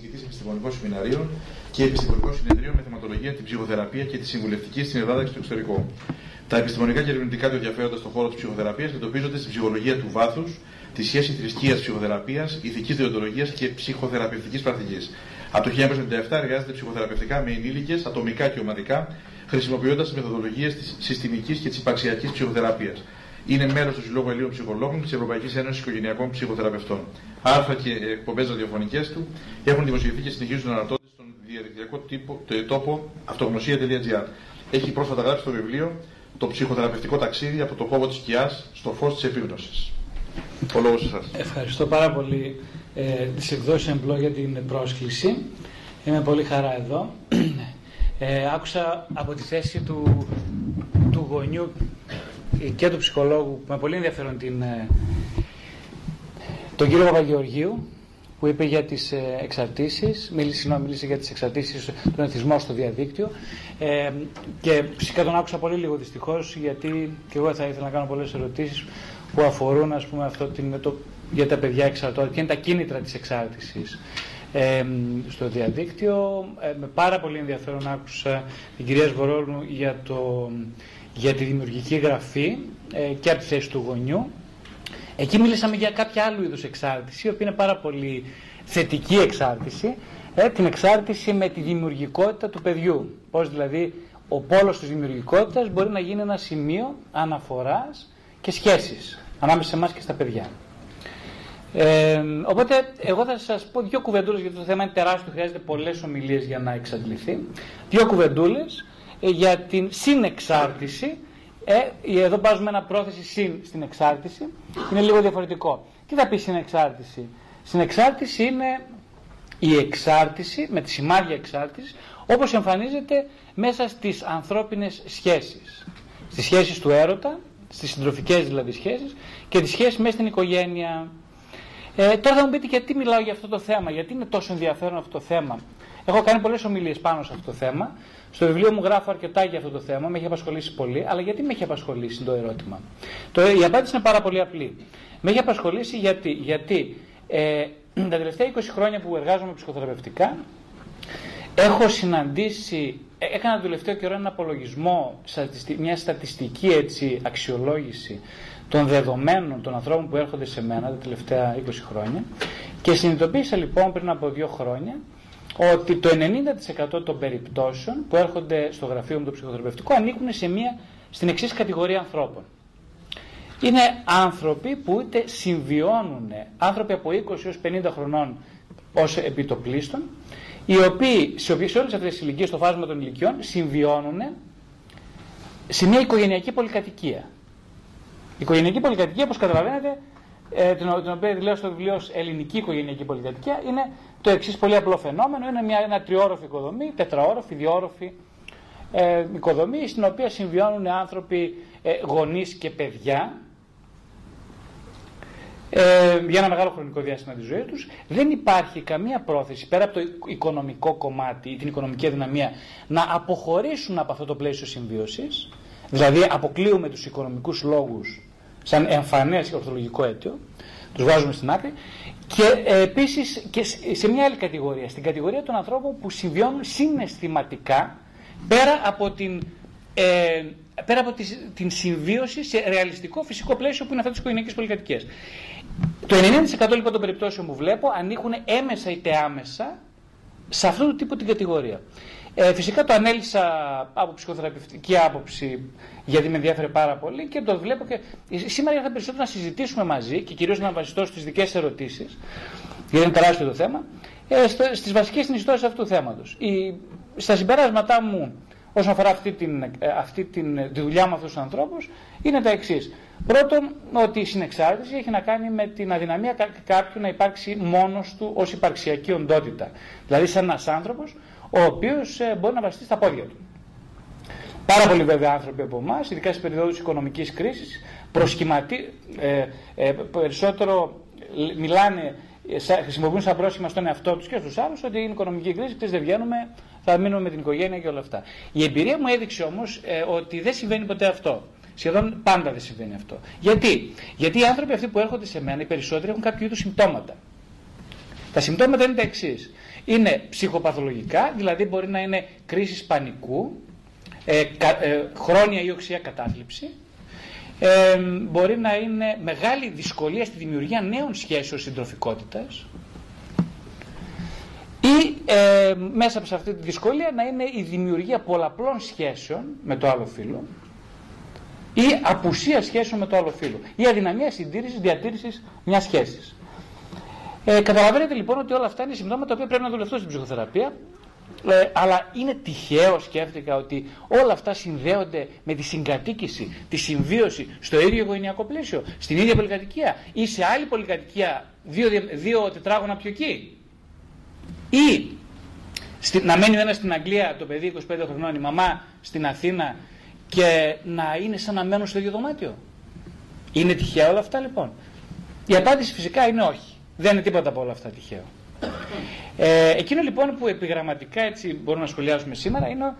Συγκητή επιστημονικών σεμιναρίων και επιστημονικών συνεδρίων με θεματολογία την ψυχοθεραπεία και τη συμβουλευτική στην Ελλάδα και στο εξωτερικό. Τα επιστημονικά και ερευνητικά του ενδιαφέροντα στον χώρο της ψυχοθεραπείας εντοπίζονται στην ψυχολογία του βάθους, τη σχέση θρησκείας ψυχοθεραπείας, ηθικής διοντολογία και ψυχοθεραπευτικής πρακτικής. Από το 1997 εργάζεται ψυχοθεραπευτικά με ενήλικες, ατομικά και ομαδικά, χρησιμοποιώντας τι μεθοδολογίες της συστημικής και της υπαρξιακής ψυχοθεραπείας. Είναι μέλο του Συλλόγου Ελλήνων Ψυχολόγων της Ευρωπαϊκής Ένωσης Οικογενειακών Ψυχοθεραπευτών. Άρθρα και εκπομπές ραδιοφωνικές του έχουν δημοσιευθεί και συνεχίζουν να αναρτώνται στον διαδικτυακό τόπο αυτογνωσία.gr. Έχει πρόσφατα γράψει το βιβλίο Το ψυχοθεραπευτικό ταξίδι από το κόμμα της σκιάς στο φως της επίγνωσης. Ο λόγος σα. Ευχαριστώ πάρα πολύ ε, τις εκδόσεις Εμπλό για την πρόσκληση. Είμαι πολύ χαρά εδώ. Ε, άκουσα από τη θέση του, του γονιού και του ψυχολόγου με πολύ ενδιαφέρον την, ε, τον κύριο Παπαγεωργίου που είπε για τις ε, εξαρτήσεις, μίλησε, μίλησε για τις εξαρτήσεις, τον εθισμό στο διαδίκτυο ε, και φυσικά τον άκουσα πολύ λίγο δυστυχώς γιατί και εγώ θα ήθελα να κάνω πολλές ερωτήσεις που αφορούν ας πούμε αυτό την, το, για τα παιδιά εξαρτώντα και είναι τα κίνητρα της εξάρτησης ε, στο διαδίκτυο. Ε, με πάρα πολύ ενδιαφέρον άκουσα την κυρία Σβορόλου για, το, για τη δημιουργική γραφή ε, και από τη θέση του γονιού. Εκεί μιλήσαμε για κάποια άλλου είδους εξάρτηση, η οποία είναι πάρα πολύ θετική εξάρτηση, ε, την εξάρτηση με τη δημιουργικότητα του παιδιού. Πώς δηλαδή ο πόλος της δημιουργικότητας μπορεί να γίνει ένα σημείο αναφοράς και σχέσης ανάμεσα σε εμάς και στα παιδιά. Ε, οπότε, εγώ θα σας πω δύο κουβεντούλες γιατί το θέμα είναι τεράστιο, χρειάζεται πολλές ομιλίες για να εξαντληθεί. Δύο κουβεντούλες ε, για την συνεξάρτηση. Ε, εδώ βάζουμε ένα πρόθεση συν στην εξάρτηση. Είναι λίγο διαφορετικό. Τι θα πει συνεξάρτηση; Συνεξάρτηση είναι η εξάρτηση, με τη σημάδια εξάρτησης, όπως εμφανίζεται μέσα στις ανθρώπινες σχέσεις. Στις σχέσεις του έρωτα, στις συντροφικές δηλαδή σχέσεις και τις σχέσεις μέσα στην οικογένεια. Ε, τώρα θα μου πείτε γιατί μιλάω για αυτό το θέμα, γιατί είναι τόσο ενδιαφέρον αυτό το θέμα; Έχω κάνει πολλές ομιλίες πάνω σε αυτό το θέμα. Στο βιβλίο μου γράφω αρκετά για αυτό το θέμα, με έχει απασχολήσει πολύ, αλλά γιατί με έχει απασχολήσει το ερώτημα; Το, η απάντηση είναι πάρα πολύ απλή. Με έχει απασχολήσει γιατί, γιατί ε, τα τελευταία 20 χρόνια που εργάζομαι ψυχοθεραπευτικά, έχω συναντήσει, ε, έκανα το τελευταίο καιρό ένα απολογισμό, μια στατιστική έτσι, αξιολόγηση των δεδομένων των ανθρώπων που έρχονται σε μένα τα τελευταία 20 χρόνια και συνειδητοποίησα λοιπόν πριν από δύο χρόνια ότι το 90% των περιπτώσεων που έρχονται στο γραφείο μου το ψυχοθεραπευτικό ανήκουν σε μία, στην εξής κατηγορία ανθρώπων. Είναι άνθρωποι που είτε συμβιώνουν, άνθρωποι από 20 έως 50 χρονών ως επιτοπλίστων, οι οποίοι σε όλες αυτές τις ηλικίες, στο φάσμα των ηλικιών, συμβιώνουν σε μια οικογενειακή πολυκατοικία. Η οικογενειακή πολυκατοικία, όπως καταλαβαίνετε, ε, την, την οποία λέω στο βιβλίο ως ελληνική οικογενειακή πολυκατοικία, είναι το εξής πολύ απλό φαινόμενο. Είναι μια, ένα τριόροφη οικοδομή, τετραόροφη, διόροφη ε, οικοδομή, στην οποία συμβιώνουν άνθρωποι, ε, γονείς και παιδιά, ε, για ένα μεγάλο χρονικό διάστημα της ζωής τους, δεν υπάρχει καμία πρόθεση πέρα από το οικονομικό κομμάτι ή την οικονομική αδυναμία να αποχωρήσουν από αυτό το πλαίσιο συμβίωσης. Δηλαδή, αποκλείουμε τους οικονομικούς λόγους σαν εμφανές ορθολογικό αίτιο, τους βάζουμε στην άκρη. Και ε, επίσης και σε μια άλλη κατηγορία, στην κατηγορία των ανθρώπων που συμβιώνουν συναισθηματικά πέρα από την, ε, πέρα από την συμβίωση σε ρεαλιστικό φυσικό πλαίσιο που είναι αυτά τη οικογενειακή πολυκατοικία. Το 90% λοιπόν των περιπτώσεων που βλέπω ανήκουν έμεσα είτε άμεσα σε αυτού του τύπου την κατηγορία. Ε, φυσικά το ανέλησα από ψυχοθεραπευτική άποψη γιατί με ενδιαφέρει πάρα πολύ και το βλέπω και σήμερα ήρθα περισσότερο να συζητήσουμε μαζί και κυρίως να βασιστώ στις δικές ερωτήσεις γιατί είναι τεράστιο το θέμα ε, στις βασικές συνιστώσεις αυτού του θέματος. Η, στα συμπεράσματά μου όσον αφορά αυτή την, ε, αυτή την, τη δουλειά με αυτούς τους ανθρώπους είναι τα εξής. Πρώτον, ότι η συνεξάρτηση έχει να κάνει με την αδυναμία κάποιου να υπάρξει μόνος του ως υπαρξιακή οντότητα. Δηλαδή, σαν ένας άνθρωπος ο οποίος ε, μπορεί να βασιστεί στα πόδια του. Πάρα πολλοί βέβαια άνθρωποι από εμάς, ειδικά σε περιόδους οικονομικής κρίσης, προσχηματι... Ε, ε, περισσότερο μιλάνε, χρησιμοποιούν σαν πρόσχημα στον εαυτό τους και στους άλλους ότι είναι οικονομική κρίση, και δεν βγαίνουμε, θα μείνουμε με την οικογένεια και όλα αυτά. Η εμπειρία μου έδειξε όμως ε, ότι δεν συμβαίνει ποτέ αυτό. Σχεδόν πάντα δεν συμβαίνει αυτό. Γιατί; Γιατί οι άνθρωποι αυτοί που έρχονται σε μένα, οι περισσότεροι έχουν κάποιο είδους συμπτώματα. Τα συμπτώματα είναι τα εξής. Είναι ψυχοπαθολογικά, δηλαδή μπορεί να είναι κρίση πανικού, ε, ε, χρόνια ή οξία κατάθλιψη, ε, μπορεί να είναι μεγάλη δυσκολία στη δημιουργία νέων σχέσεων συντροφικότητας. Ή ε, μέσα από αυτή τη δυσκολία να είναι η δημιουργία πολλαπλών σχέσεων με το άλλο φύλλο ή απουσία σχέσεων με το άλλο φύλλο. Ή αδυναμία συντήρησης, διατήρησης μιας σχέσης. Ε, καταλαβαίνετε λοιπόν ότι όλα αυτά είναι συμπτώματα τα οποία πρέπει να δουλευτούν στην ψυχοθεραπεία ε, αλλά είναι τυχαίο, σκέφτηκα, ότι όλα αυτά συνδέονται με τη συγκατοίκηση, τη συμβίωση στο ίδιο οικογενειακό πλαίσιο, στην ίδια πολυκατοικία ή σε άλλη πολυκατοικία δύο, δύο τετράγωνα πιο εκεί. Ή στη, να μένει ο ένας στην Αγγλία, το παιδί 25 χρονών, η μαμά στην Αθήνα και να είναι σαν να μένουν στο ίδιο δωμάτιο. Είναι τυχαίο όλα αυτά λοιπόν. Η απάντηση φυσικά είναι όχι. Δεν είναι τίποτα από όλα αυτά τυχαίο. Ε, εκείνο λοιπόν που επιγραμματικά έτσι μπορούμε να σχολιάσουμε σήμερα είναι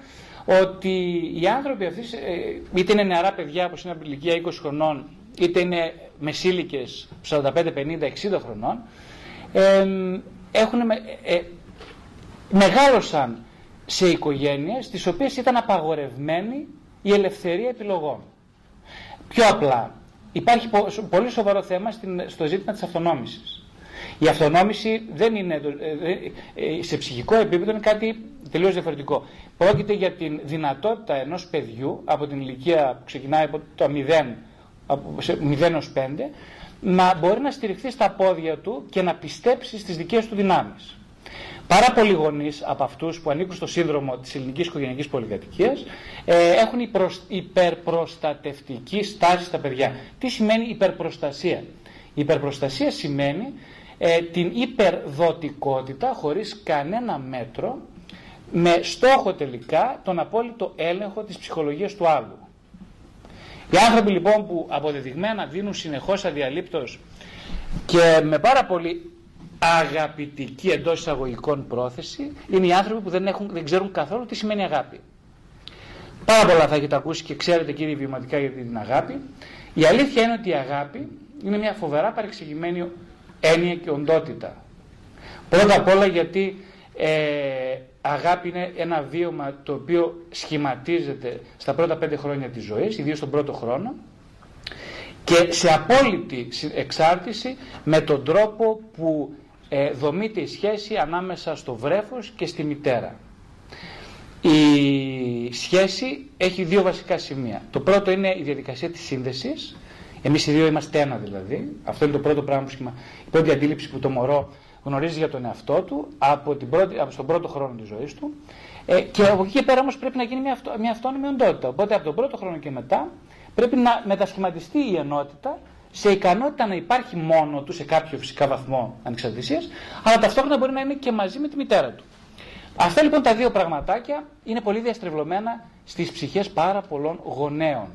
ότι οι άνθρωποι αυτοί, ε, είτε είναι νεαρά παιδιά όπως είναι από ηλικία 20 χρονών, είτε είναι μεσήλικες 45, 50, 60 χρονών, ε, έχουν, ε, μεγάλωσαν σε οικογένειες στις οποίες ήταν απαγορευμένη η ελευθερία επιλογών. Πιο απλά, υπάρχει πολύ σοβαρό θέμα στο ζήτημα της αυτονόμησης. Η αυτονόμηση δεν είναι, ε, ε, σε ψυχικό επίπεδο είναι κάτι τελείως διαφορετικό. Πρόκειται για την δυνατότητα ενός παιδιού από την ηλικία που ξεκινάει από το 0, από 0 έως 5 να μπορεί να στηριχθεί στα πόδια του και να πιστέψει στις δικές του δυνάμεις. Πάρα πολλοί γονείς από αυτούς που ανήκουν στο σύνδρομο της ελληνικής οικογενειακής πολυκατοικίας ε, έχουν υπερπροστατευτική στάση στα παιδιά. Τι σημαίνει υπερπροστασία; Η υπερπροστασία σημαίνει ε, την υπερδοτικότητα χωρίς κανένα μέτρο με στόχο τελικά τον απόλυτο έλεγχο της ψυχολογίας του άλλου. Οι άνθρωποι λοιπόν που αποδεδειγμένα δίνουν συνεχώς αδιαλείπτως και με πάρα πολύ αγαπητική εντός εισαγωγικών πρόθεση είναι οι άνθρωποι που δεν, έχουν, δεν ξέρουν καθόλου τι σημαίνει αγάπη. Πάρα πολλά θα έχετε ακούσει και ξέρετε κύριε βιωματικά για την αγάπη. Η αλήθεια είναι ότι η αγάπη είναι μια φοβερά παρεξηγημένη έννοια και οντότητα. Πρώτα απ' όλα γιατί ε, αγάπη είναι ένα βίωμα το οποίο σχηματίζεται στα πρώτα πέντε χρόνια της ζωής, ιδίως στον πρώτο χρόνο, και σε απόλυτη εξάρτηση με τον τρόπο που ε, δομείται η σχέση ανάμεσα στο βρέφος και στη μητέρα. Η σχέση έχει δύο βασικά σημεία. Το πρώτο είναι η διαδικασία της σύνδεσης, Εμείς οι δύο είμαστε ένα δηλαδή. Αυτό είναι το πρώτο πράγμα που σχημα... η πρώτη αντίληψη που το μωρό γνωρίζει για τον εαυτό του από, την πρώτη, από τον πρώτο χρόνο της ζωής του. Ε, και από εκεί και πέρα όμως πρέπει να γίνει μια, αυτο, μια αυτόνομη οντότητα. Οπότε από τον πρώτο χρόνο και μετά πρέπει να μετασχηματιστεί η ενότητα σε ικανότητα να υπάρχει μόνο του σε κάποιο φυσικά βαθμό ανεξαρτησίας, αλλά ταυτόχρονα μπορεί να είναι και μαζί με τη μητέρα του. Αυτά λοιπόν τα δύο πραγματάκια είναι πολύ διαστρεβλωμένα στις ψυχές πάρα πολλών γονέων.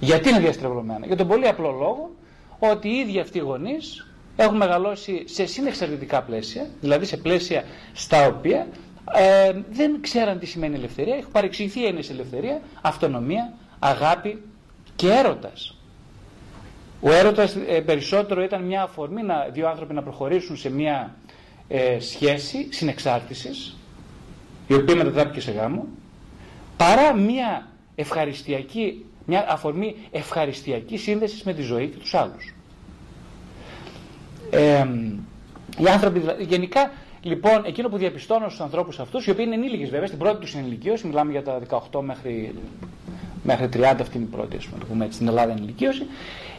Γιατί είναι διαστρεβλωμένα; Για τον πολύ απλό λόγο ότι οι ίδιοι αυτοί οι γονείς έχουν μεγαλώσει σε συνεξαρτητικά πλαίσια, δηλαδή σε πλαίσια στα οποία ε, δεν ξέραν τι σημαίνει ελευθερία, έχουν παρεξηγηθεί έννοιες ελευθερία, αυτονομία, αγάπη και έρωτας. Ο έρωτας ε, περισσότερο ήταν μια αφορμή να δύο άνθρωποι να προχωρήσουν σε μια ε, σχέση συνεξάρτησης, η οποία μετατράπηκε σε γάμο, παρά μια ευχαριστιακή μια αφορμή ευχαριστιακής σύνδεσης με τη ζωή και τους άλλους. Ε, οι άνθρωποι, γενικά, λοιπόν, εκείνο που διαπιστώνω στους ανθρώπους αυτούς, οι οποίοι είναι ενήλικες βέβαια, στην πρώτη τους ενηλικίωση, μιλάμε για τα 18 μέχρι, μέχρι 30, αυτή είναι η πρώτη, ας πούμε, το πούμε έτσι, στην Ελλάδα ενηλικίωση,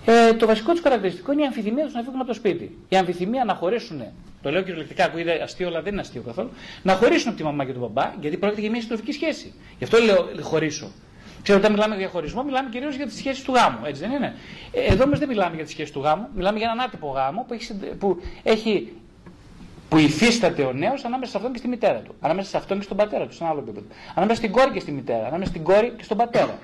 ε, το βασικό τους χαρακτηριστικό είναι η αμφιθυμία τους να φύγουν από το σπίτι. Η αμφιθυμία να χωρίσουν, το λέω κυριολεκτικά που είναι αστείο, αλλά δεν είναι αστείο καθόλου, να χωρίσουν από τη μαμά και τον μπαμπά, γιατί πρόκειται για μια συντροφική σχέση. Γι' αυτό λέω χωρίσω. Ξέρω, όταν μιλάμε για χωρισμό, μιλάμε κυρίως για τις σχέσεις του γάμου. Έτσι δεν είναι; Ε, εδώ όμω δεν μιλάμε για τις σχέσεις του γάμου. Μιλάμε για έναν άτυπο γάμο που έχει, που, έχει, που υφίσταται ο νέος ανάμεσα σε αυτόν και στη μητέρα του. Ανάμεσα σε αυτόν και στον πατέρα του, σε ένα άλλο επίπεδο. Ανάμεσα στην κόρη και στη μητέρα. Ανάμεσα στην κόρη και στον πατέρα.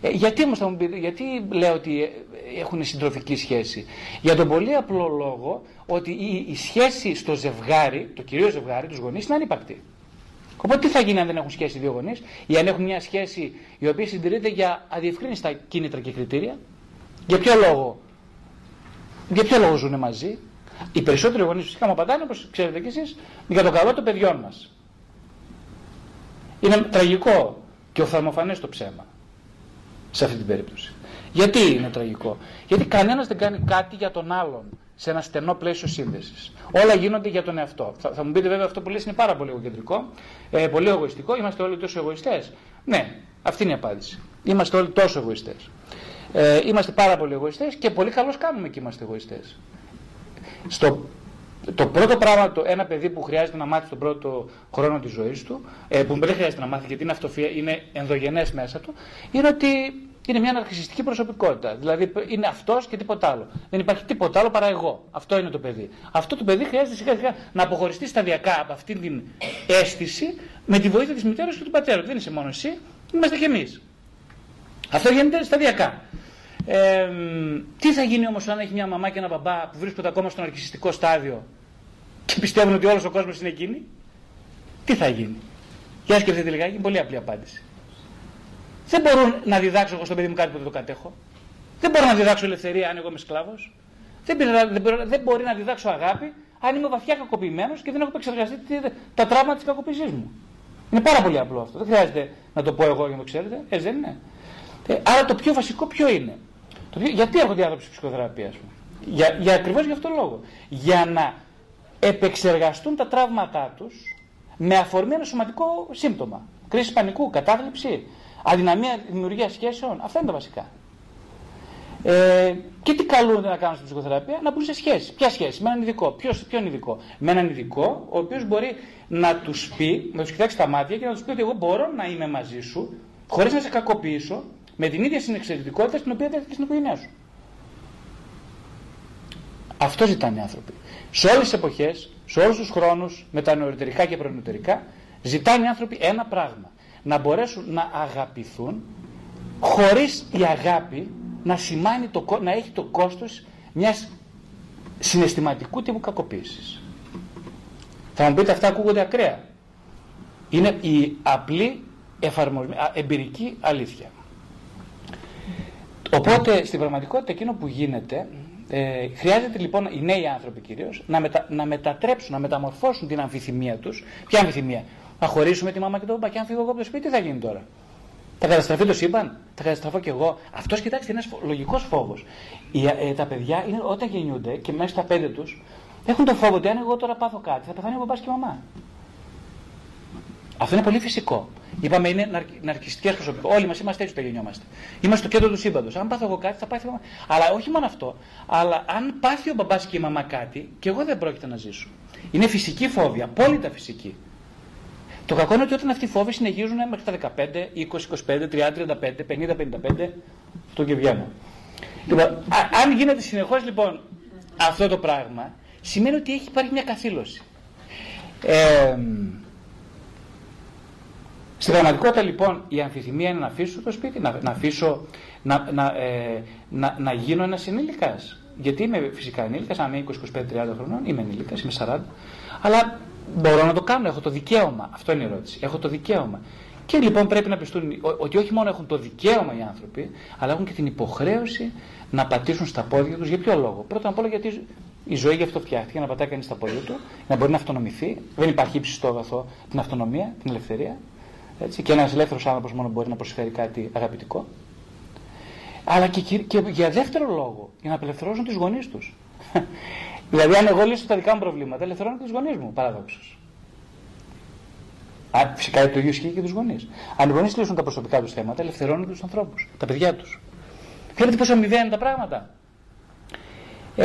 Ε, γιατί όμως θα μου πείτε, γιατί λέω ότι έχουν συντροφική σχέση; Για τον πολύ απλό λόγο ότι η, η σχέση στο ζευγάρι, το κυρίως ζευγάρι, τους γονείς είναι ανύπαρκτη. Οπότε τι θα γίνει αν δεν έχουν σχέση οι δύο γονείς, ή αν έχουν μια σχέση η οποία συντηρείται για αδιευκρίνηστα κίνητρα και κριτήρια; Για ποιο λόγο, για ποιο λόγο ζουν μαζί; Οι περισσότεροι γονείς φυσικά μου απαντάνε, όπως ξέρετε κι εσείς, για το καλό των παιδιών μας. Είναι τραγικό και οφθαλμοφανές το ψέμα σε αυτή την περίπτωση. Γιατί είναι τραγικό, Γιατί κανένας δεν κάνει κάτι για τον άλλον σε ένα στενό πλαίσιο σύνδεσης. Όλα γίνονται για τον εαυτό. Θα, θα μου πείτε βέβαια αυτό που λες είναι πάρα πολύ εγωκεντρικό, ε, πολύ εγωιστικό. Είμαστε όλοι τόσο εγωιστές; Ναι, αυτή είναι η απάντηση. Είμαστε όλοι τόσο εγωιστές. Ε, είμαστε πάρα πολύ εγωιστές και πολύ καλώς κάνουμε και είμαστε εγωιστές. Στο το πρώτο πράγμα, το, ένα παιδί που χρειάζεται να μάθει τον πρώτο χρόνο της ζωής του, ε, που δεν χρειάζεται να μάθει γιατί είναι αυτοφία, είναι ενδογενές μέσα του, είναι ότι είναι μια αναρχιστική προσωπικότητα. Δηλαδή είναι αυτός και τίποτα άλλο. Δεν υπάρχει τίποτα άλλο παρά εγώ. Αυτό είναι το παιδί. Αυτό το παιδί χρειάζεται σιγά σιγά να αποχωριστεί σταδιακά από αυτή την αίσθηση με τη βοήθεια της μητέρας και του πατέρα. Δεν είσαι μόνο εσύ, είμαστε κι εμείς. Αυτό γίνεται σταδιακά. Ε, τι θα γίνει όμως αν έχει μια μαμά και ένα μπαμπά που βρίσκονται ακόμα στον αρχιστικό στάδιο και πιστεύουν ότι όλος ο κόσμος είναι εκείνη; Τι θα γίνει; Για σκεφτείτε λιγάκι, πολύ απλή απάντηση. Δεν μπορώ να διδάξω εγώ στο παιδί μου κάτι που δεν το κατέχω. Δεν μπορώ να διδάξω ελευθερία αν εγώ είμαι σκλάβος. Δεν, δεν, δεν μπορεί να διδάξω αγάπη αν είμαι βαθιά κακοποιημένος και δεν έχω επεξεργαστεί τα τραύματα της κακοποίησής μου. Είναι πάρα πολύ απλό αυτό. Δεν χρειάζεται να το πω εγώ για να το ξέρετε. Έτσι δεν είναι. Ε, άρα το πιο βασικό ποιο είναι; Το πιο, γιατί έρχονται οι άνθρωποι στη ψυχοθεραπεία, Για, για ακριβώς γι' αυτό λόγο. Για να επεξεργαστούν τα τραύματά τους με αφορμή ένα σωματικό σύμπτωμα. Κρίση πανικού, κατάθλιψη, αδυναμία δημιουργίας σχέσεων. Αυτά είναι τα βασικά. Ε, και τι καλούνται να κάνουν στην ψυχοθεραπεία, να μπουν σε σχέση. Ποια σχέση, με έναν ειδικό. Ποιος, ποιον ειδικό; Με έναν ειδικό, ο οποίος μπορεί να τους πει, να τους κοιτάξει τα μάτια και να τους πει ότι εγώ μπορώ να είμαι μαζί σου, χωρίς να σε κακοποιήσω, με την ίδια συνεξαιρετικότητα στην οποία δέχεται στην οικογένειά σου. Αυτό ζητάνε οι άνθρωποι. Σε όλες τις εποχές, σε όλους τους χρόνους, με τα νεωτερικά και προνεωτερικά, ζητάνε οι άνθρωποι ένα πράγμα. Να μπορέσουν να αγαπηθούν χωρίς η αγάπη να σημάνει το, να έχει το κόστος μιας συναισθηματικού τύπου κακοποίησης. Θα μου πείτε αυτά ακούγονται ακραία. Είναι η απλή εμπειρική αλήθεια. Οπότε στην πραγματικότητα εκείνο που γίνεται ε, χρειάζεται λοιπόν οι νέοι άνθρωποι κυρίως να, μετα, να μετατρέψουν, να μεταμορφώσουν την αμφιθυμία τους. Ποια αμφιθυμία, Θα χωρίσουμε τη μάμα και τον παπά και αν φύγω εγώ από το σπίτι, τι θα γίνει τώρα; Θα καταστραφεί το σύμπαν, θα καταστραφώ κι εγώ; Αυτός κοιτάξτε είναι ένας λογικός φόβος. Ε, τα παιδιά είναι, όταν γεννιούνται και μέσα στα πέντε τους έχουν το φόβο ότι αν εγώ τώρα πάθω κάτι θα πεθάνει ο παπάς και η μαμά. Αυτό είναι πολύ φυσικό. Είπαμε είναι ναρκιστικές προσωπικότητε. Όλοι μας είμαστε έτσι που γεννιόμαστε. Είμαστε στο κέντρο του σύμπαντος. Αν πάθω εγώ κάτι, θα πάθει η μαμά. Αλλά όχι μόνο αυτό. Αλλά αν πάθει ο μπαμπά και η μαμά κάτι, και εγώ δεν πρόκειται να ζήσω. Είναι φυσική φόβια, απόλυτα φυσική. Το κακό είναι ότι όταν αυτοί οι φόβοι συνεχίζουν μέχρι τα 15, 20, 25, 30, 35, 50, 55, το και βγαίνω. Λοιπόν, αν γίνεται συνεχώς λοιπόν αυτό το πράγμα, σημαίνει ότι έχει υπάρχει μια καθήλωση. Ε, στην πραγματικότητα λοιπόν η αμφιθυμία είναι να αφήσω το σπίτι, να, να αφήσω να, να, ε, να, να γίνω ένας ενήλικας. Γιατί είμαι φυσικά ενήλικας, αν είμαι 20, 25, 30 χρονών, είμαι ενήλικας, είμαι 40. Αλλά μπορώ να το κάνω, έχω το δικαίωμα. Αυτό είναι η ερώτηση. Έχω το δικαίωμα. Και λοιπόν πρέπει να πιστούν ότι όχι μόνο έχουν το δικαίωμα οι άνθρωποι, αλλά έχουν και την υποχρέωση να πατήσουν στα πόδια τους. Για ποιο λόγο; Πρώτα απ' όλα γιατί η ζωή γι' αυτό φτιάχτηκε, να πατάει κανείς στα πόδια του, να μπορεί να αυτονομηθεί. Δεν υπάρχει ύψιστο αγαθό την αυτονομία, την ελευθερία. Έτσι, και ένας ελεύθερος άνθρωπος μόνο μπορεί να προσφέρει κάτι αγαπητικό. Αλλά και, και για δεύτερο λόγο, για να απελευθερώσουν τους γονείς τους. Δηλαδή, αν εγώ λύσω τα δικά μου προβλήματα, ελευθερώνω και τους γονείς μου, παράδοξος. Φυσικά το ίδιο ισχύει και τους γονείς. Αν οι γονείς λύσουν τα προσωπικά τους θέματα, ελευθερώνουν τους ανθρώπους, τα παιδιά τους. Βλέπετε πόσο αμοιβαία είναι τα πράγματα. Ε,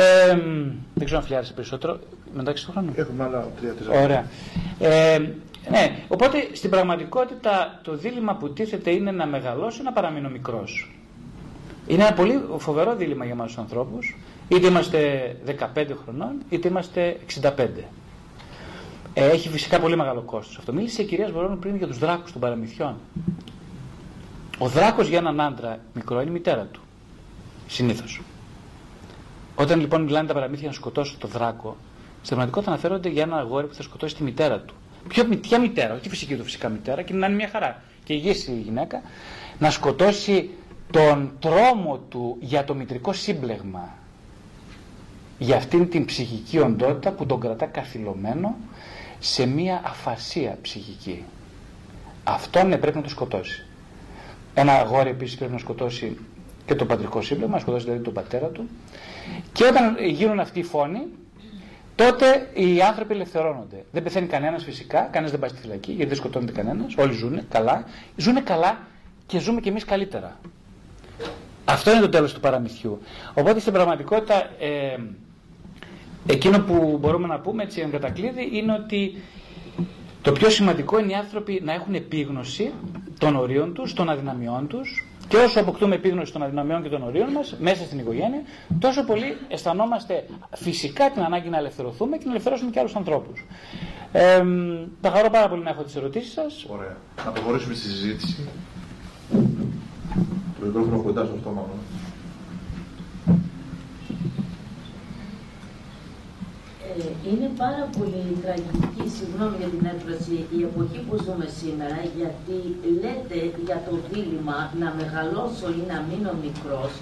δεν ξέρω αν φλιάρισε περισσότερο μεταξύ του χρόνου. Έχουμε άλλα τρία-τέσσερα. Ωραία. Ε, ναι, οπότε στην πραγματικότητα το δίλημα που τίθεται είναι να μεγαλώσω ή να παραμείνω μικρός. Είναι ένα πολύ φοβερό δίλημα για εμάς τους ανθρώπους. Είτε είμαστε 15 χρονών, είτε είμαστε 65. Ε, έχει φυσικά πολύ μεγάλο κόστος αυτό. Μίλησε η κυρία Σβορώνου πριν για τους δράκους των παραμυθιών. Ο δράκος για έναν άντρα μικρό είναι η μητέρα του. Συνήθως. Όταν λοιπόν μιλάνε τα παραμύθια να σκοτώσουν τον δράκο, στην πραγματικότητα αναφέρονται για ένα αγόρι που θα σκοτώσει τη μητέρα του. Ποιο, ποια μητέρα, όχι τη φυσική του φυσικά μητέρα, και να είναι μια χαρά. Και υγιής η γυναίκα, να σκοτώσει τον τρόμο του για το μητρικό σύμπλεγμα. Για αυτήν την ψυχική οντότητα που τον κρατά καθυλωμένο σε μία αφασία ψυχική. Αυτόν ναι, πρέπει να το σκοτώσει. Ένα αγόρι επίσης πρέπει να σκοτώσει και το πατρικό σύμπλεγμα, να σκοτώσει δηλαδή τον πατέρα του. Και όταν γίνουν αυτοί οι φόνοι, τότε οι άνθρωποι ελευθερώνονται. Δεν πεθαίνει κανένας φυσικά, κανένας δεν πάει στη φυλακή, γιατί δεν σκοτώνεται κανένας. Όλοι ζουν καλά. Ζουν καλά και ζούμε κι εμείς καλύτερα. Αυτό είναι το τέλος του παραμυθιού. Οπότε στην πραγματικότητα ε, εκείνο που μπορούμε να πούμε έτσι εν κατακλείδη είναι ότι το πιο σημαντικό είναι οι άνθρωποι να έχουν επίγνωση των ορίων τους, των αδυναμιών τους και όσο αποκτούμε επίγνωση των αδυναμιών και των ορίων μας μέσα στην οικογένεια, τόσο πολύ αισθανόμαστε φυσικά την ανάγκη να ελευθερωθούμε και να ελευθερώσουμε και άλλους ανθρώπους. Ε, θα χαρώ πάρα πολύ να έχω τις ερωτήσεις σας. Ωραία. Να προχωρήσουμε στη συζήτηση. Το μικρόφωνο κοντά στο στόμα μου. Ε, είναι πάρα πολύ τραγική, συγγνώμη για την έκφραση, η εποχή που ζούμε σήμερα, γιατί λέτε για το δίλημα να μεγαλώσω ή να μείνω μικρός.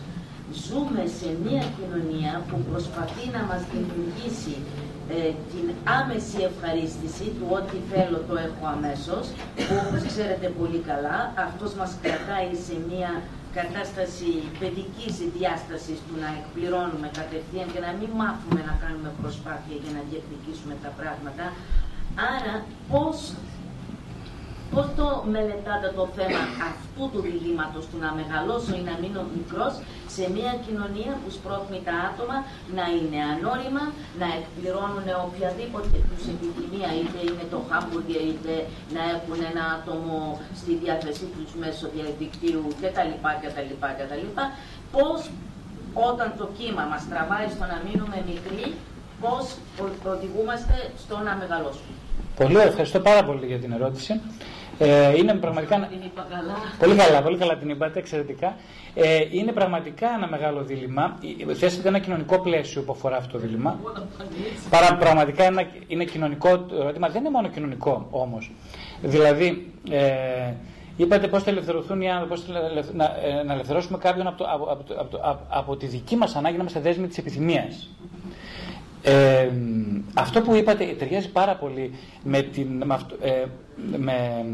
Ζούμε σε μια κοινωνία που προσπαθεί να μας δημιουργήσει ε, την άμεση ευχαρίστηση του ότι θέλω το έχω αμέσως, που όπως ξέρετε πολύ καλά, αυτός μας κρατάει σε μια κατάσταση παιδικής διάστασης του να εκπληρώνουμε κατευθείαν και να μην μάθουμε να κάνουμε προσπάθεια για να διεκδικήσουμε τα πράγματα. Άρα πώς Πώς το μελετάτε το θέμα αυτού του διλήμματος του να μεγαλώσω ή να μείνω μικρός σε μια κοινωνία που σπρώχνει τα άτομα να είναι ανώριμα, να εκπληρώνουν οποιαδήποτε τους επιθυμία, είτε είναι το χάμπουργκερ, είτε να έχουν ένα άτομο στη διάθεσή τους μέσω διαδικτύου κτλ. κτλ, κτλ. Πώς όταν το κύμα μας τραβάει στο να μείνουμε μικροί, πώς οδηγούμαστε στο να μεγαλώσουμε. Πολύ ευχαριστώ πάρα πολύ για την ερώτηση. Ε, είναι πραγματικά. Πολύ καλά, πολύ καλά την είπατε, εξαιρετικά. Ε, είναι πραγματικά ένα μεγάλο δίλημα. Θέσετε ένα κοινωνικό πλαίσιο που αφορά αυτό το δίλημα. Παρά, πραγματικά ένα, είναι κοινωνικό ερώτημα. Δεν είναι μόνο κοινωνικό όμως. Δηλαδή, ε, είπατε πώς θα ελευθερωθούν οι άνθρωποι, πώς να, ε, να ελευθερώσουμε κάποιον από, το, από, από, από, από τη δική μας ανάγκη να είμαστε δέσμοι της επιθυμίας. Ε, αυτό που είπατε ταιριάζει πάρα πολύ με, την, με, αυτό, ε, με,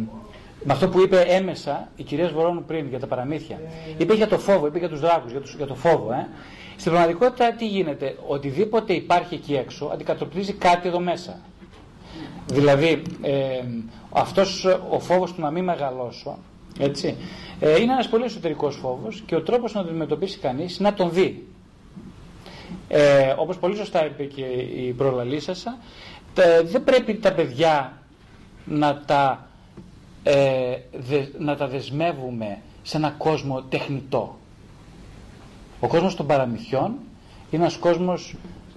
με αυτό που είπε έμεσα η κυρία Σβορώνου πριν για τα παραμύθια. Είπε για το φόβο, είπε για τους δράκους, για, τους, για το φόβο. Ε. Στην πραγματικότητα τι γίνεται, οτιδήποτε υπάρχει εκεί έξω αντικατοπτρίζει κάτι εδώ μέσα. Δηλαδή, ε, αυτός ο φόβος του να μην μεγαλώσω, έτσι, ε, είναι ένας πολύ εσωτερικός φόβος και ο τρόπος να τον αντιμετωπίσει κανείς είναι να τον δει. Ε, όπως πολύ σωστά είπε και η προλαλήσασα, δεν πρέπει τα παιδιά να τα, ε, να τα δεσμεύουμε σε ένα κόσμο τεχνητό. Ο κόσμος των παραμυθιών είναι ένας κόσμος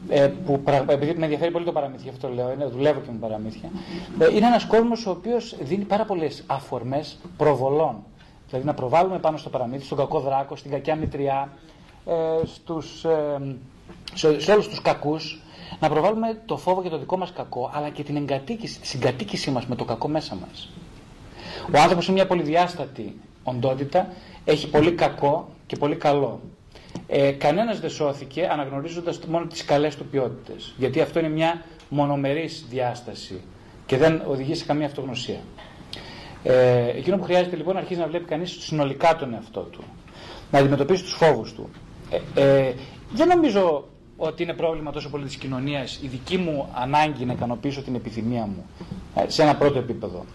ε, που, επειδή με ενδιαφέρει πολύ το παραμύθι, αυτό λέω, είναι, δουλεύω και με παραμύθια, ε, είναι ένας κόσμος ο οποίος δίνει πάρα πολλές αφορμές προβολών. Δηλαδή να προβάλλουμε πάνω στο παραμύθι, στον κακό δράκο, στην κακιά μητριά, ε, στους, ε, σε, σε όλους τους κακούς, να προβάλλουμε το φόβο για το δικό μας κακό, αλλά και την εγκατοίκηση, τη συγκατοίκησή μας με το κακό μέσα μας. Ο άνθρωπος είναι μια πολυδιάστατη οντότητα, έχει πολύ κακό και πολύ καλό. Ε, κανένας δεν σώθηκε αναγνωρίζοντας μόνο τις καλές του ποιότητες, γιατί αυτό είναι μια μονομερής διάσταση και δεν οδηγεί σε καμία αυτογνωσία. Ε, εκείνο που χρειάζεται λοιπόν να αρχίσει να βλέπει κανείς συνολικά τον εαυτό του, να αντιμετωπίσει τους φόβους του. Ε, ε, δεν νομίζω ότι είναι πρόβλημα τόσο πολύ της κοινωνίας η δική μου ανάγκη να ικανοποιήσω την επιθυμία μου ε, σε ένα πρώτο επίπεδο.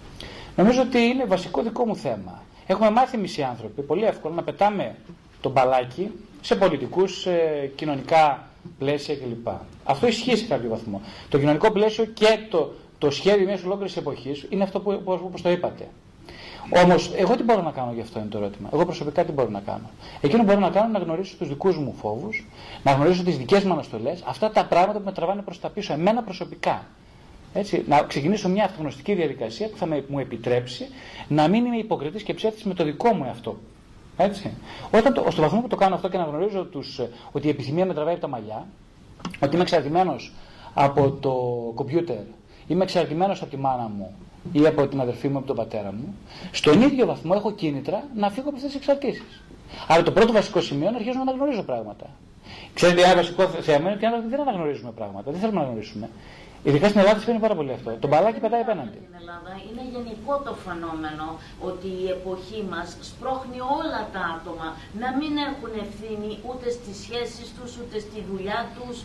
Νομίζω ότι είναι βασικό δικό μου θέμα. Έχουμε μάθει μισοί άνθρωποι πολύ εύκολα να πετάμε τον μπαλάκι σε πολιτικούς, σε κοινωνικά πλαίσια κλπ. Αυτό ισχύει σε κάποιο βαθμό. Το κοινωνικό πλαίσιο και το, το σχέδιο μιας ολόκληρης εποχής είναι αυτό που, όπως το είπατε. Όμως, εγώ τι μπορώ να κάνω γι' αυτό είναι το ερώτημα. Εγώ προσωπικά τι μπορώ να κάνω. Εκείνο που μπορώ να κάνω είναι να γνωρίσω τους δικούς μου φόβους, να γνωρίσω τις δικές μου αναστολές, αυτά τα πράγματα που με τραβάνε προς τα πίσω, εμένα προσωπικά. Έτσι, να ξεκινήσω μια αυτογνωστική διαδικασία που θα με, μου επιτρέψει να μην είμαι υποκριτής και ψεύτης με το δικό μου εαυτό. Έτσι. Όταν το, στο βαθμό που το κάνω αυτό και να γνωρίζω τους, ότι η επιθυμία με τραβάει από τα μαλλιά, ότι είμαι εξαρτημένος από το κομπιούτερ, είμαι εξαρτημένος από τη μάνα μου, ή από την αδερφή μου, από τον πατέρα μου, στον ίδιο βαθμό έχω κίνητρα να φύγω από αυτές τις εξαρτήσεις. Άρα το πρώτο βασικό σημείο είναι να αρχίσω να αναγνωρίζω πράγματα. Ξέρετε, ένα βασικό θέμα είναι ότι δεν αναγνωρίζουμε πράγματα. Δεν θέλουμε να αναγνωρίσουμε. Ειδικά στην Ελλάδα συμβαίνει πάρα πολύ αυτό. Το μπαλάκι πετάει απέναντι. Στην Ελλάδα είναι γενικό το φαινόμενο ότι η εποχή μας σπρώχνει όλα τα άτομα να μην έχουν ευθύνη ούτε στις σχέσεις τους, ούτε στη δουλειά τους.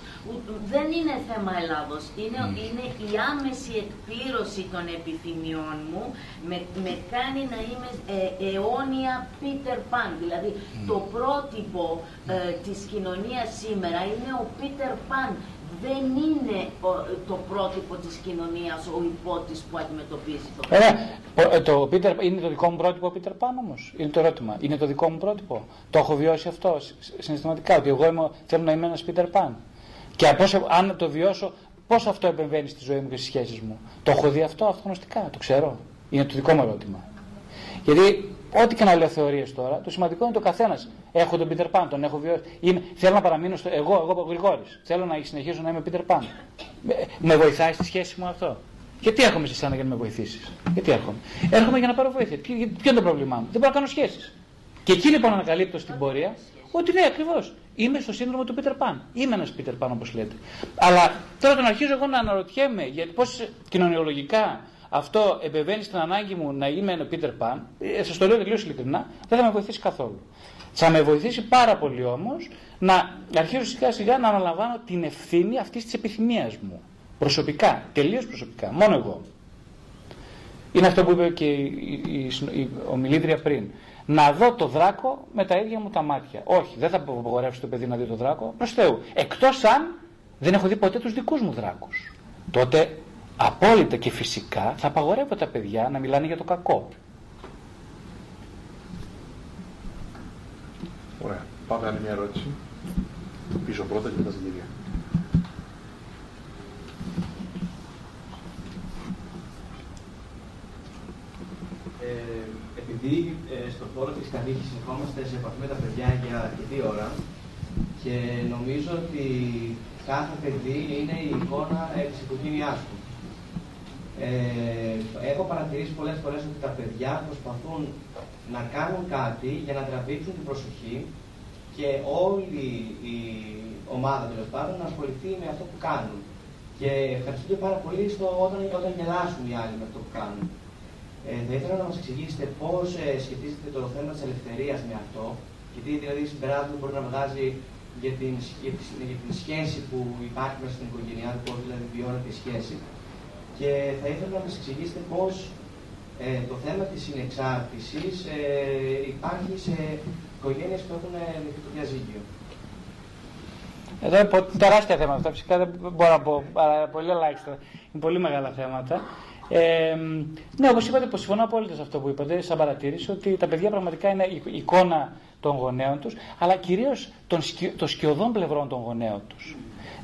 Δεν είναι θέμα Ελλάδος. Είναι, είναι η άμεση εκπλήρωση των επιθυμιών μου με, με κάνει να είμαι ε, αιώνια Peter Pan. Δηλαδή το πρότυπο ε, της κοινωνίας σήμερα είναι ο Peter Pan δεν είναι το πρότυπο της κοινωνίας ο υπότης που αντιμετωπίζει το πρόβλημα. το Peter, είναι το δικό μου πρότυπο ο Peter Pan όμως, είναι το ερώτημα. Είναι το δικό μου πρότυπο; Το έχω βιώσει αυτό συναισθηματικά, ότι εγώ είμαι, θέλω να είμαι ένας Peter Pan. Και πώς, αν το βιώσω, πώς αυτό επεμβαίνει στη ζωή μου και στις σχέσεις μου; Το έχω δει αυτό αυτογνωστικά, το ξέρω. Είναι το δικό μου ερώτημα. Γιατί Ό,τι και να λέω θεωρίες τώρα, το σημαντικό είναι το καθένας. Έχω τον Peter Pan, τον έχω βιώσει. Είμαι, θέλω να παραμείνω στο. Εγώ, εγώ Γρηγόρης. Θέλω να συνεχίσω να είμαι Peter Pan. Με, βοηθάει στη σχέση μου αυτό; Γιατί έρχομαι σε εσένα για να με βοηθήσεις; Γιατί έρχομαι. Έρχομαι για να πάρω βοήθεια. Ποιο, ποιο είναι το πρόβλημά μου; Δεν μπορώ να κάνω σχέσεις. Και εκεί λοιπόν ανακαλύπτω στην πορεία ότι ναι, ακριβώς. Είμαι στο σύνδρομο του Peter Pan. Είμαι ένας Peter Pan όπως λέτε. Αλλά τώρα τον αρχίζω εγώ να αναρωτιέμαι γιατί πώς κοινωνιολογικά αυτό επεμβαίνει στην ανάγκη μου να είμαι ένα Peter Pan, ε, σας το λέω τελείως ειλικρινά, δεν θα με βοηθήσει καθόλου. Θα με βοηθήσει πάρα πολύ όμως να αρχίσω σιγά σιγά να αναλαμβάνω την ευθύνη αυτής της επιθυμίας μου. Προσωπικά, τελείως προσωπικά, μόνο εγώ. Είναι αυτό που είπε και η, η, η ομιλήτρια πριν. Να δω το δράκο με τα ίδια μου τα μάτια. Όχι, δεν θα απογορεύσει το παιδί να δει το δράκο. Προς Θεού. Εκτός αν δεν έχω δει ποτέ τους δικούς μου δράκους. Τότε απόλυτα και φυσικά θα απαγορεύω τα παιδιά να μιλάνε για το κακό. Ωραία. Πάμε άλλη μια ερώτηση. Πίσω πρώτα και μετά στην κυρία. Ε, επειδή ε, στον χώρο της Καλύχης συνεχόμαστε σε επαφή με τα παιδιά για αρκετή ώρα και νομίζω ότι κάθε παιδί είναι η εικόνα της οικογένειάς του. Ε, έχω παρατηρήσει πολλές φορές ότι τα παιδιά προσπαθούν να κάνουν κάτι για να τραβήξουν την προσοχή και όλη η ομάδα τέλος πάντων να ασχοληθεί με αυτό που κάνουν. Και ευχαριστούνται πάρα πολύ στο όταν, όταν γελάσουν οι άλλοι με αυτό που κάνουν. Ε, θα ήθελα να μας εξηγήσετε πώς ε, σχετίζεται το θέμα της ελευθερίας με αυτό, γιατί δηλαδή συμπεράσματα μπορεί να βγάζει για την, για, για την σχέση που υπάρχει μέσα στην οικογένειά του, πώς δηλαδή βιώνεται η σχέση, και θα ήθελα να μας εξηγήσετε πώς ε, το θέμα της συνεξάρτησης ε, υπάρχει σε οικογένειες που έχουν το διαζύγιο. Εδώ είναι τεράστια θέματα. Φυσικά δεν μπορώ να πω, αλλά πολύ ελάχιστα. Είναι πολύ μεγάλα θέματα. Ε, ναι, όπως είπατε, που συμφωνώ απόλυτα σε αυτό που είπατε, σαν παρατήρηση, ότι τα παιδιά πραγματικά είναι η εικόνα των γονέων τους, αλλά κυρίως των, των σκιωδών πλευρών των γονέων τους.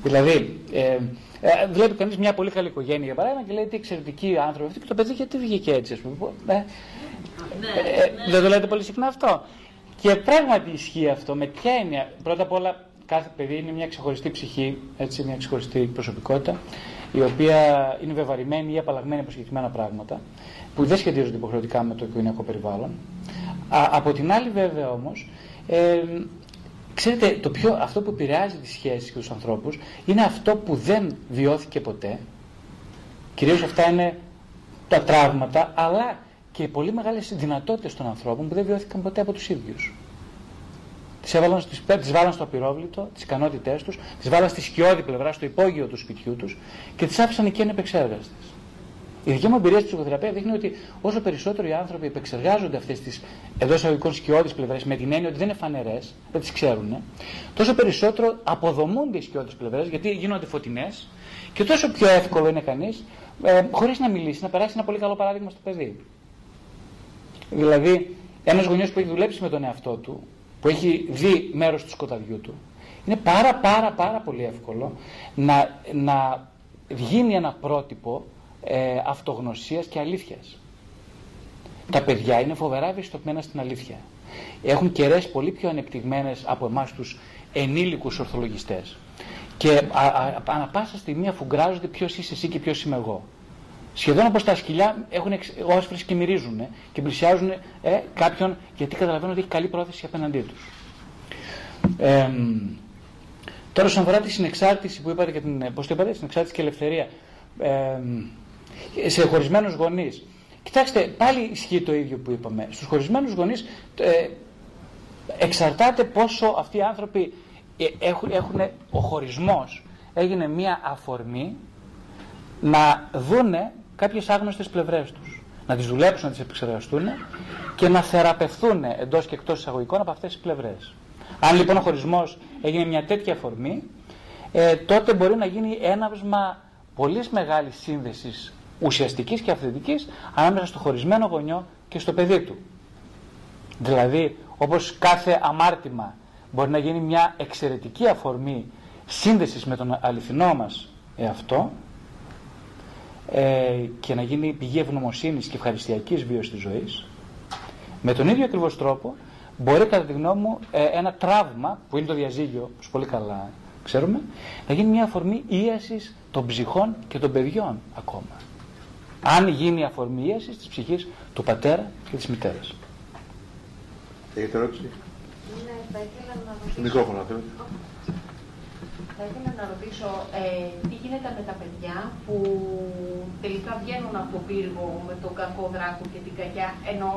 Δηλαδή, ε, ε, βλέπει κανείς μια πολύ καλή οικογένεια για παράδειγμα και λέει τι εξαιρετικοί άνθρωποι αυτοί και το παιδί γιατί βγήκε έτσι, ας πούμε. Ε, ναι, ε, δεν το λέτε πολύ συχνά αυτό. Και πράγματι ισχύει αυτό. Με ποια έννοια, πρώτα απ' όλα, κάθε παιδί είναι μια ξεχωριστή ψυχή, έτσι, μια ξεχωριστή προσωπικότητα, η οποία είναι βεβαρημένη ή απαλλαγμένη από συγκεκριμένα πράγματα, που δεν σχετίζονται υποχρεωτικά με το οικογενειακό περιβάλλον. Α, από την άλλη, βέβαια όμως, ε, Ξέρετε, το πιο, αυτό που επηρεάζει τις σχέσεις και τους ανθρώπους είναι αυτό που δεν βιώθηκε ποτέ. Κυρίως αυτά είναι τα τραύματα, αλλά και οι πολύ μεγάλες δυνατότητες των ανθρώπων που δεν βιώθηκαν ποτέ από τους ίδιους. Τις, έβαλαν, τις, τις βάλαν στο απειρόβλητο, τις ικανότητές τους, τις βάλαν στη σκιώδη πλευρά, στο υπόγειο του σπιτιού τους και τις άφησαν εκεί ανεπεξέργαστες. Η δική μου εμπειρία στη ψυχοθεραπεία δείχνει ότι όσο περισσότερο οι άνθρωποι επεξεργάζονται αυτές τις εντός εισαγωγικών σκιώδεις πλευρές, με την έννοια ότι δεν είναι φανερές, δεν τις ξέρουν, τόσο περισσότερο αποδομούνται οι σκιώδεις πλευρές, γιατί γίνονται φωτεινές και τόσο πιο εύκολο είναι κανείς, ε, χωρίς να μιλήσει, να περάσει ένα πολύ καλό παράδειγμα στο παιδί. Δηλαδή, ένας γονιός που έχει δουλέψει με τον εαυτό του, που έχει δει μέρος του σκοταδιού του, είναι πάρα πάρα πάρα πολύ εύκολο να, να γίνει ένα πρότυπο ε, αυτογνωσίας και αλήθειας. Τα παιδιά είναι φοβερά ευαισθητοποιημένα στην αλήθεια. Έχουν κεραίες πολύ πιο ανεπτυγμένες από εμάς τους ενήλικους ορθολογιστές. Και ανα πάσα στιγμή αφουγκράζονται ποιος είσαι εσύ και ποιος είμαι εγώ. Σχεδόν όπως τα σκυλιά έχουν όσφρες και μυρίζουν ε, και πλησιάζουν ε, κάποιον γιατί καταλαβαίνουν ότι έχει καλή πρόθεση απέναντί τους. Ε, Τώρα, όσον αφορά τη συνεξάρτηση που είπατε και την, πώς το είπατε, συνεξάρτηση και ελευθερία ε, σε χωρισμένους γονείς. Κοιτάξτε, πάλι ισχύει το ίδιο που είπαμε. Στους χωρισμένους γονείς ε, εξαρτάται πόσο αυτοί οι άνθρωποι ε, έχουν, έχουν ο χωρισμός έγινε μία αφορμή να δούνε κάποιες άγνωστες πλευρές τους. Να τις δουλέψουν, να τις επεξεργαστούν και να θεραπευθούν εντός και εκτός εισαγωγικών από αυτές τις πλευρές. Αν λοιπόν ο χωρισμός έγινε μια τέτοια αφορμή, ε, τότε μπορεί να γίνει έναυσμα πολύ μεγάλης σύνδεσης ουσιαστικής και αυθεντικής ανάμεσα στο χωρισμένο γονιό και στο παιδί του. Δηλαδή, όπως κάθε αμάρτημα μπορεί να γίνει μια εξαιρετική αφορμή σύνδεσης με τον αληθινό μας εαυτό ε, και να γίνει πηγή ευγνωμοσύνης και ευχαριστιακής βίωσης της ζωής, με τον ίδιο ακριβώς τρόπο μπορεί κατά τη γνώμη μου ε, ένα τραύμα που είναι το διαζύγιο, όπως πολύ καλά ξέρουμε, να γίνει μια αφορμή ίασης των ψυχών και των παιδιών ακόμα. Αν γίνει αφορμή ίασης της ψυχής του πατέρα και της μητέρας. Έχετε ερώτηση; Ναι, θα ήθελα να ρωτήσω... Μικρόφωνο, Θα ήθελα να ρωτήσω ε, τι γίνεται με τα παιδιά που τελικά βγαίνουν από το πύργο με τον κακό δράκο και την κακιά, ενώ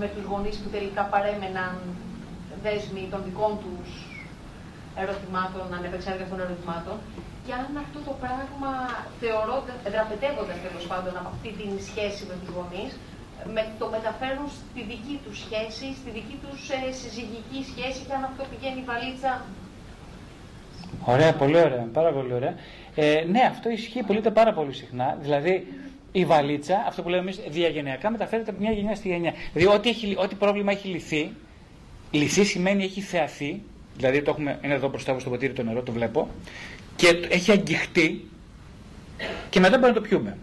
με τους γονείς που τελικά παρέμεναν δέσμοι των δικών τους ερωτημάτων, ανεπεξέργαστων ερωτημάτων, και αν αυτό το πράγμα θεωρώντα, δραπετεύοντας τέλος πάντων από αυτή τη σχέση με τους γονείς, με, το μεταφέρουν στη δική τους σχέση, στη δική τους ε, συζυγική σχέση και αν αυτό πηγαίνει η βαλίτσα. Ωραία, πολύ ωραία, πάρα πολύ ωραία. Ε, ναι, αυτό ισχύει, πωλείται πάρα πολύ συχνά. Δηλαδή, η βαλίτσα, αυτό που λέμε εμείς διαγενειακά, μεταφέρεται από μια γενιά στη γενιά. Δηλαδή, ό,τι, έχει, ό,τι πρόβλημα έχει λυθεί, λυθεί σημαίνει έχει θεαθεί, δηλαδή το έχουμε, είναι εδώ μπροστά στο ποτήρι το νερό, το βλέπω, και έχει αγγιχτεί και μετά μπορούμε να το πιούμε.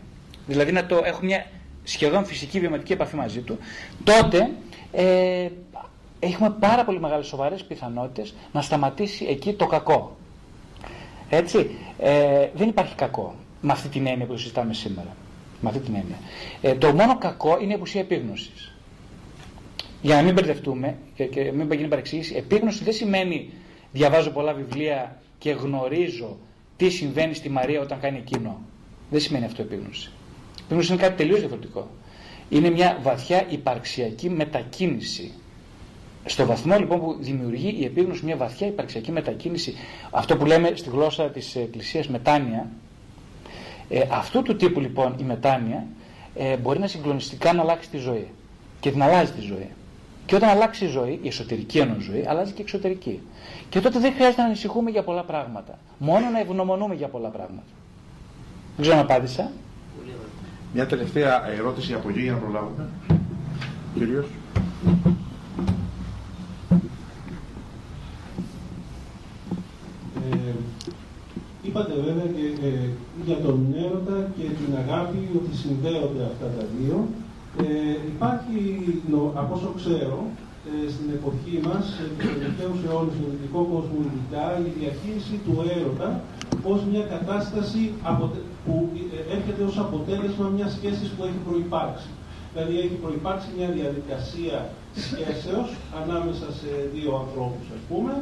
Δηλαδή να το έχουμε μια σχεδόν φυσική βιωματική επαφή μαζί του, τότε ε, έχουμε πάρα πολύ μεγάλες σοβαρές πιθανότητες να σταματήσει εκεί το κακό. Έτσι, ε, δεν υπάρχει κακό με αυτή την έννοια που συζητάμε σήμερα. Με αυτή την έννοια. Ε, το μόνο κακό είναι η απουσία επίγνωσης. Για να μην μπερδευτούμε και, και μην γίνει παρεξήγηση, επίγνωση δεν σημαίνει διαβάζω πολλά βιβλία και γνωρίζω τι συμβαίνει στη Μαρία όταν κάνει εκείνο. Δεν σημαίνει αυτό επίγνωση. Επίγνωση είναι κάτι τελείως διαφορετικό. Είναι μια βαθιά υπαρξιακή μετακίνηση. Στο βαθμό λοιπόν που δημιουργεί η επίγνωση μια βαθιά υπαρξιακή μετακίνηση, αυτό που λέμε στη γλώσσα της Εκκλησίας μετάνοια, ε, αυτού του τύπου λοιπόν η μετάνοια ε, μπορεί να συγκλονιστικά να αλλάξει τη ζωή και την αλλάζει τη ζωή. Και όταν αλλάξει η ζωή, η εσωτερική ενό ζωή, αλλάζει και η εξωτερική. Και τότε δεν χρειάζεται να ανησυχούμε για πολλά πράγματα. Μόνο να ευγνωμονούμε για πολλά πράγματα. Δεν ξέρω αν απάντησα. Μια τελευταία ερώτηση από εκεί για να προλάβουμε. Κύριος. Ε, είπατε βέβαια και ε, για τον έρωτα και την αγάπη ότι συνδέονται αυτά τα δύο. Ε, υπάρχει, από όσο ξέρω, ε, στην εποχή μας, τους τελευταίους αιώνες, στον δυτικό κόσμο ειδικά, η διαχείριση του έρωτα ως μια κατάσταση που ε, έρχεται ως αποτέλεσμα μιας σχέσης που έχει προϋπάρξει. Δηλαδή έχει προϋπάρξει μια διαδικασία σχέσεως ανάμεσα σε δύο ανθρώπους, ας πούμε,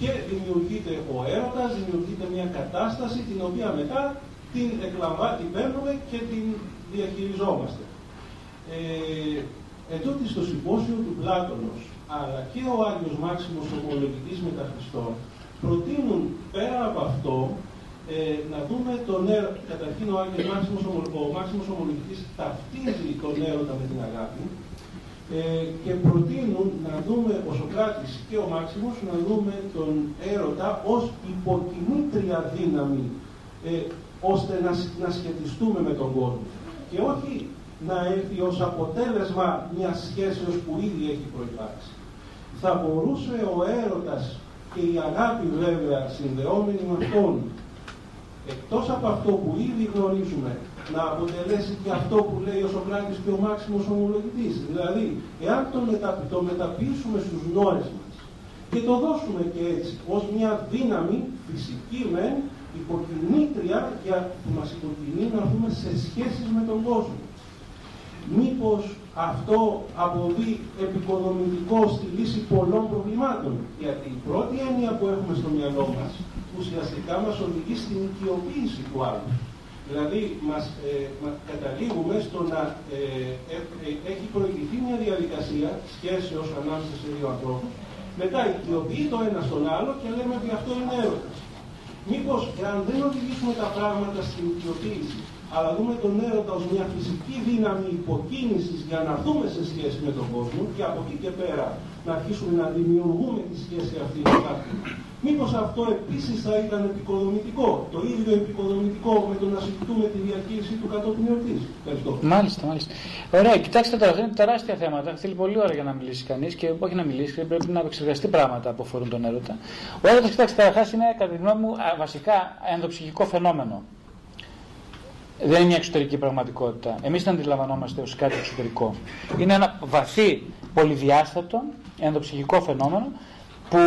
και δημιουργείται ο έρωτας, δημιουργείται μια κατάσταση την οποία μετά την εκλαμβά, την παίρνουμε και την διαχειριζόμαστε. Ε, ετούτη στο συμπόσιο του Πλάτωνος, αλλά και ο Άγιος Μάξιμος Ομολογητής Μεταχριστών, προτείνουν πέρα από αυτό ε, να δούμε τον έρωτα. Καταρχήν ο Άγιος Μάξιμος, ο Μάξιμος Ομολογητής ταυτίζει τον έρωτα με την αγάπη ε, και προτείνουν να δούμε ο Σοκράτης και ο Μάξιμος να δούμε τον έρωτα ως υποκινήτρια δύναμη ε, ώστε να, να σχετιστούμε με τον κόσμο και όχι να έρθει ως αποτέλεσμα μιας σχέσεως που ήδη έχει προϋπάρξει. Θα μπορούσε ο έρωτας και η αγάπη βέβαια συνδεόμενη με αυτόν εκτός από αυτό που ήδη γνωρίζουμε να αποτελέσει και αυτό που λέει ο Σοκράτης και ο Μάξιμος ομολογητής. Δηλαδή, εάν το, μετα, το μεταποιήσουμε στους νόες μας και το δώσουμε και έτσι ως μια δύναμη φυσική μεν υποκινήτρια για που μας υποκινεί να δούμε σε σχέσεις με τον κόσμο. Μήπως αυτό αποβεί επικοδομητικό στη λύση πολλών προβλημάτων; Γιατί η πρώτη έννοια που έχουμε στο μυαλό μας ουσιαστικά μας οδηγεί στην οικειοποίηση του άλλου. Δηλαδή, μας, ε, καταλήγουμε στο να ε, ε, ε, έχει προηγηθεί μια διαδικασία σχέσεως ανάμεσα σε δύο ανθρώπους, μετά οικειοποιεί το ένα στον άλλο και λέμε ότι αυτό είναι έρωτας. Μήπως, εάν δεν οδηγήσουμε τα πράγματα στην οικειοποίηση, αλλά δούμε τον έρωτα ως μια φυσική δύναμη υποκίνησης για να έρθουμε σε σχέση με τον κόσμο και από εκεί και πέρα να αρχίσουμε να δημιουργούμε τη σχέση αυτή με κάποιον. Μήπως αυτό επίσης θα ήταν επικοδομητικό, το ίδιο επικοδομητικό με το να συζητούμε τη διακήρυξη του κατόπιν εορτής. Ευχαριστώ. Μάλιστα, μάλιστα. Ωραία, κοιτάξτε τώρα, είναι τεράστια θέματα. Θέλει πολλή ώρα για να μιλήσει κανείς και όχι να μιλήσει, πρέπει να επεξεργαστεί πράγματα που αφορούν τον έρωτα. Ο έρωτας, κοιτάξτε, καταρχάς είναι κατά τη γνώμη μου βασικά ενδοψυχικό φαινόμενο δεν είναι μια εξωτερική πραγματικότητα. Εμείς την αντιλαμβανόμαστε ως κάτι εξωτερικό. Είναι ένα βαθύ, πολυδιάστατο, ενδοψυχικό φαινόμενο που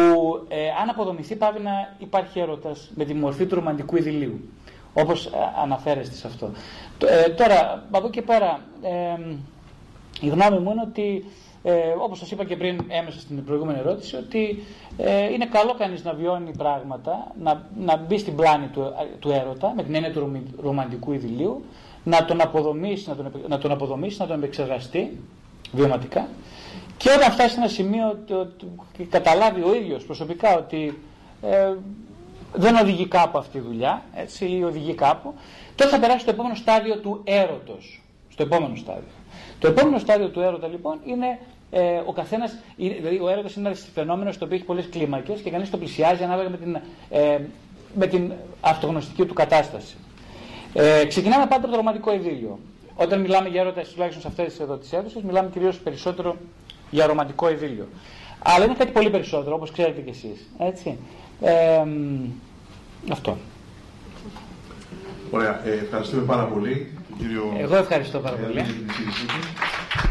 ε, αν αποδομηθεί πάβει να υπάρχει έρωτας με τη μορφή του ρομαντικού ειδηλίου. Όπως ε, αναφέρεστε σε αυτό. Ε, τώρα, από εκεί και πέρα, ε, η γνώμη μου είναι ότι ε, όπως σας είπα και πριν έμεσα στην προηγούμενη ερώτηση, ότι ε, είναι καλό κανείς να βιώνει πράγματα, να, να μπει στην πλάνη του, του έρωτα, με την έννοια του ρομαντικού ειδηλίου, να τον αποδομήσει, να τον, να τον, αποδομήσει, να τον επεξεργαστεί βιωματικά και όταν φτάσει σε ένα σημείο και καταλάβει ο ίδιος προσωπικά ότι ε, δεν οδηγεί κάπου αυτή η δουλειά, έτσι, ή οδηγεί κάπου, τότε θα περάσει στο επόμενο στάδιο του έρωτος. Στο επόμενο στάδιο. Το επόμενο στάδιο του έρωτα λοιπόν είναι ε, ο καθένας, δηλαδή ο έρωτας είναι ένας φαινόμενος στο οποίο έχει πολλές κλίμακες και κανείς το πλησιάζει ανάλογα με την, ε, με την αυτογνωστική του κατάσταση. Ε, ξεκινάμε πάντα από το ρομαντικό ειδήλιο. Όταν μιλάμε για έρωτα, τουλάχιστον σε αυτές εδώ τις αίθουσες, μιλάμε κυρίως περισσότερο για ρομαντικό ειδήλιο. Αλλά είναι κάτι πολύ περισσότερο, όπως ξέρετε κι εσείς. Έτσι. Ε, αυτό. Ωραία. Ε, ευχαριστούμε πάρα πολύ τον κύριο Εγώ ευχαριστώ πάρα πολύ. για την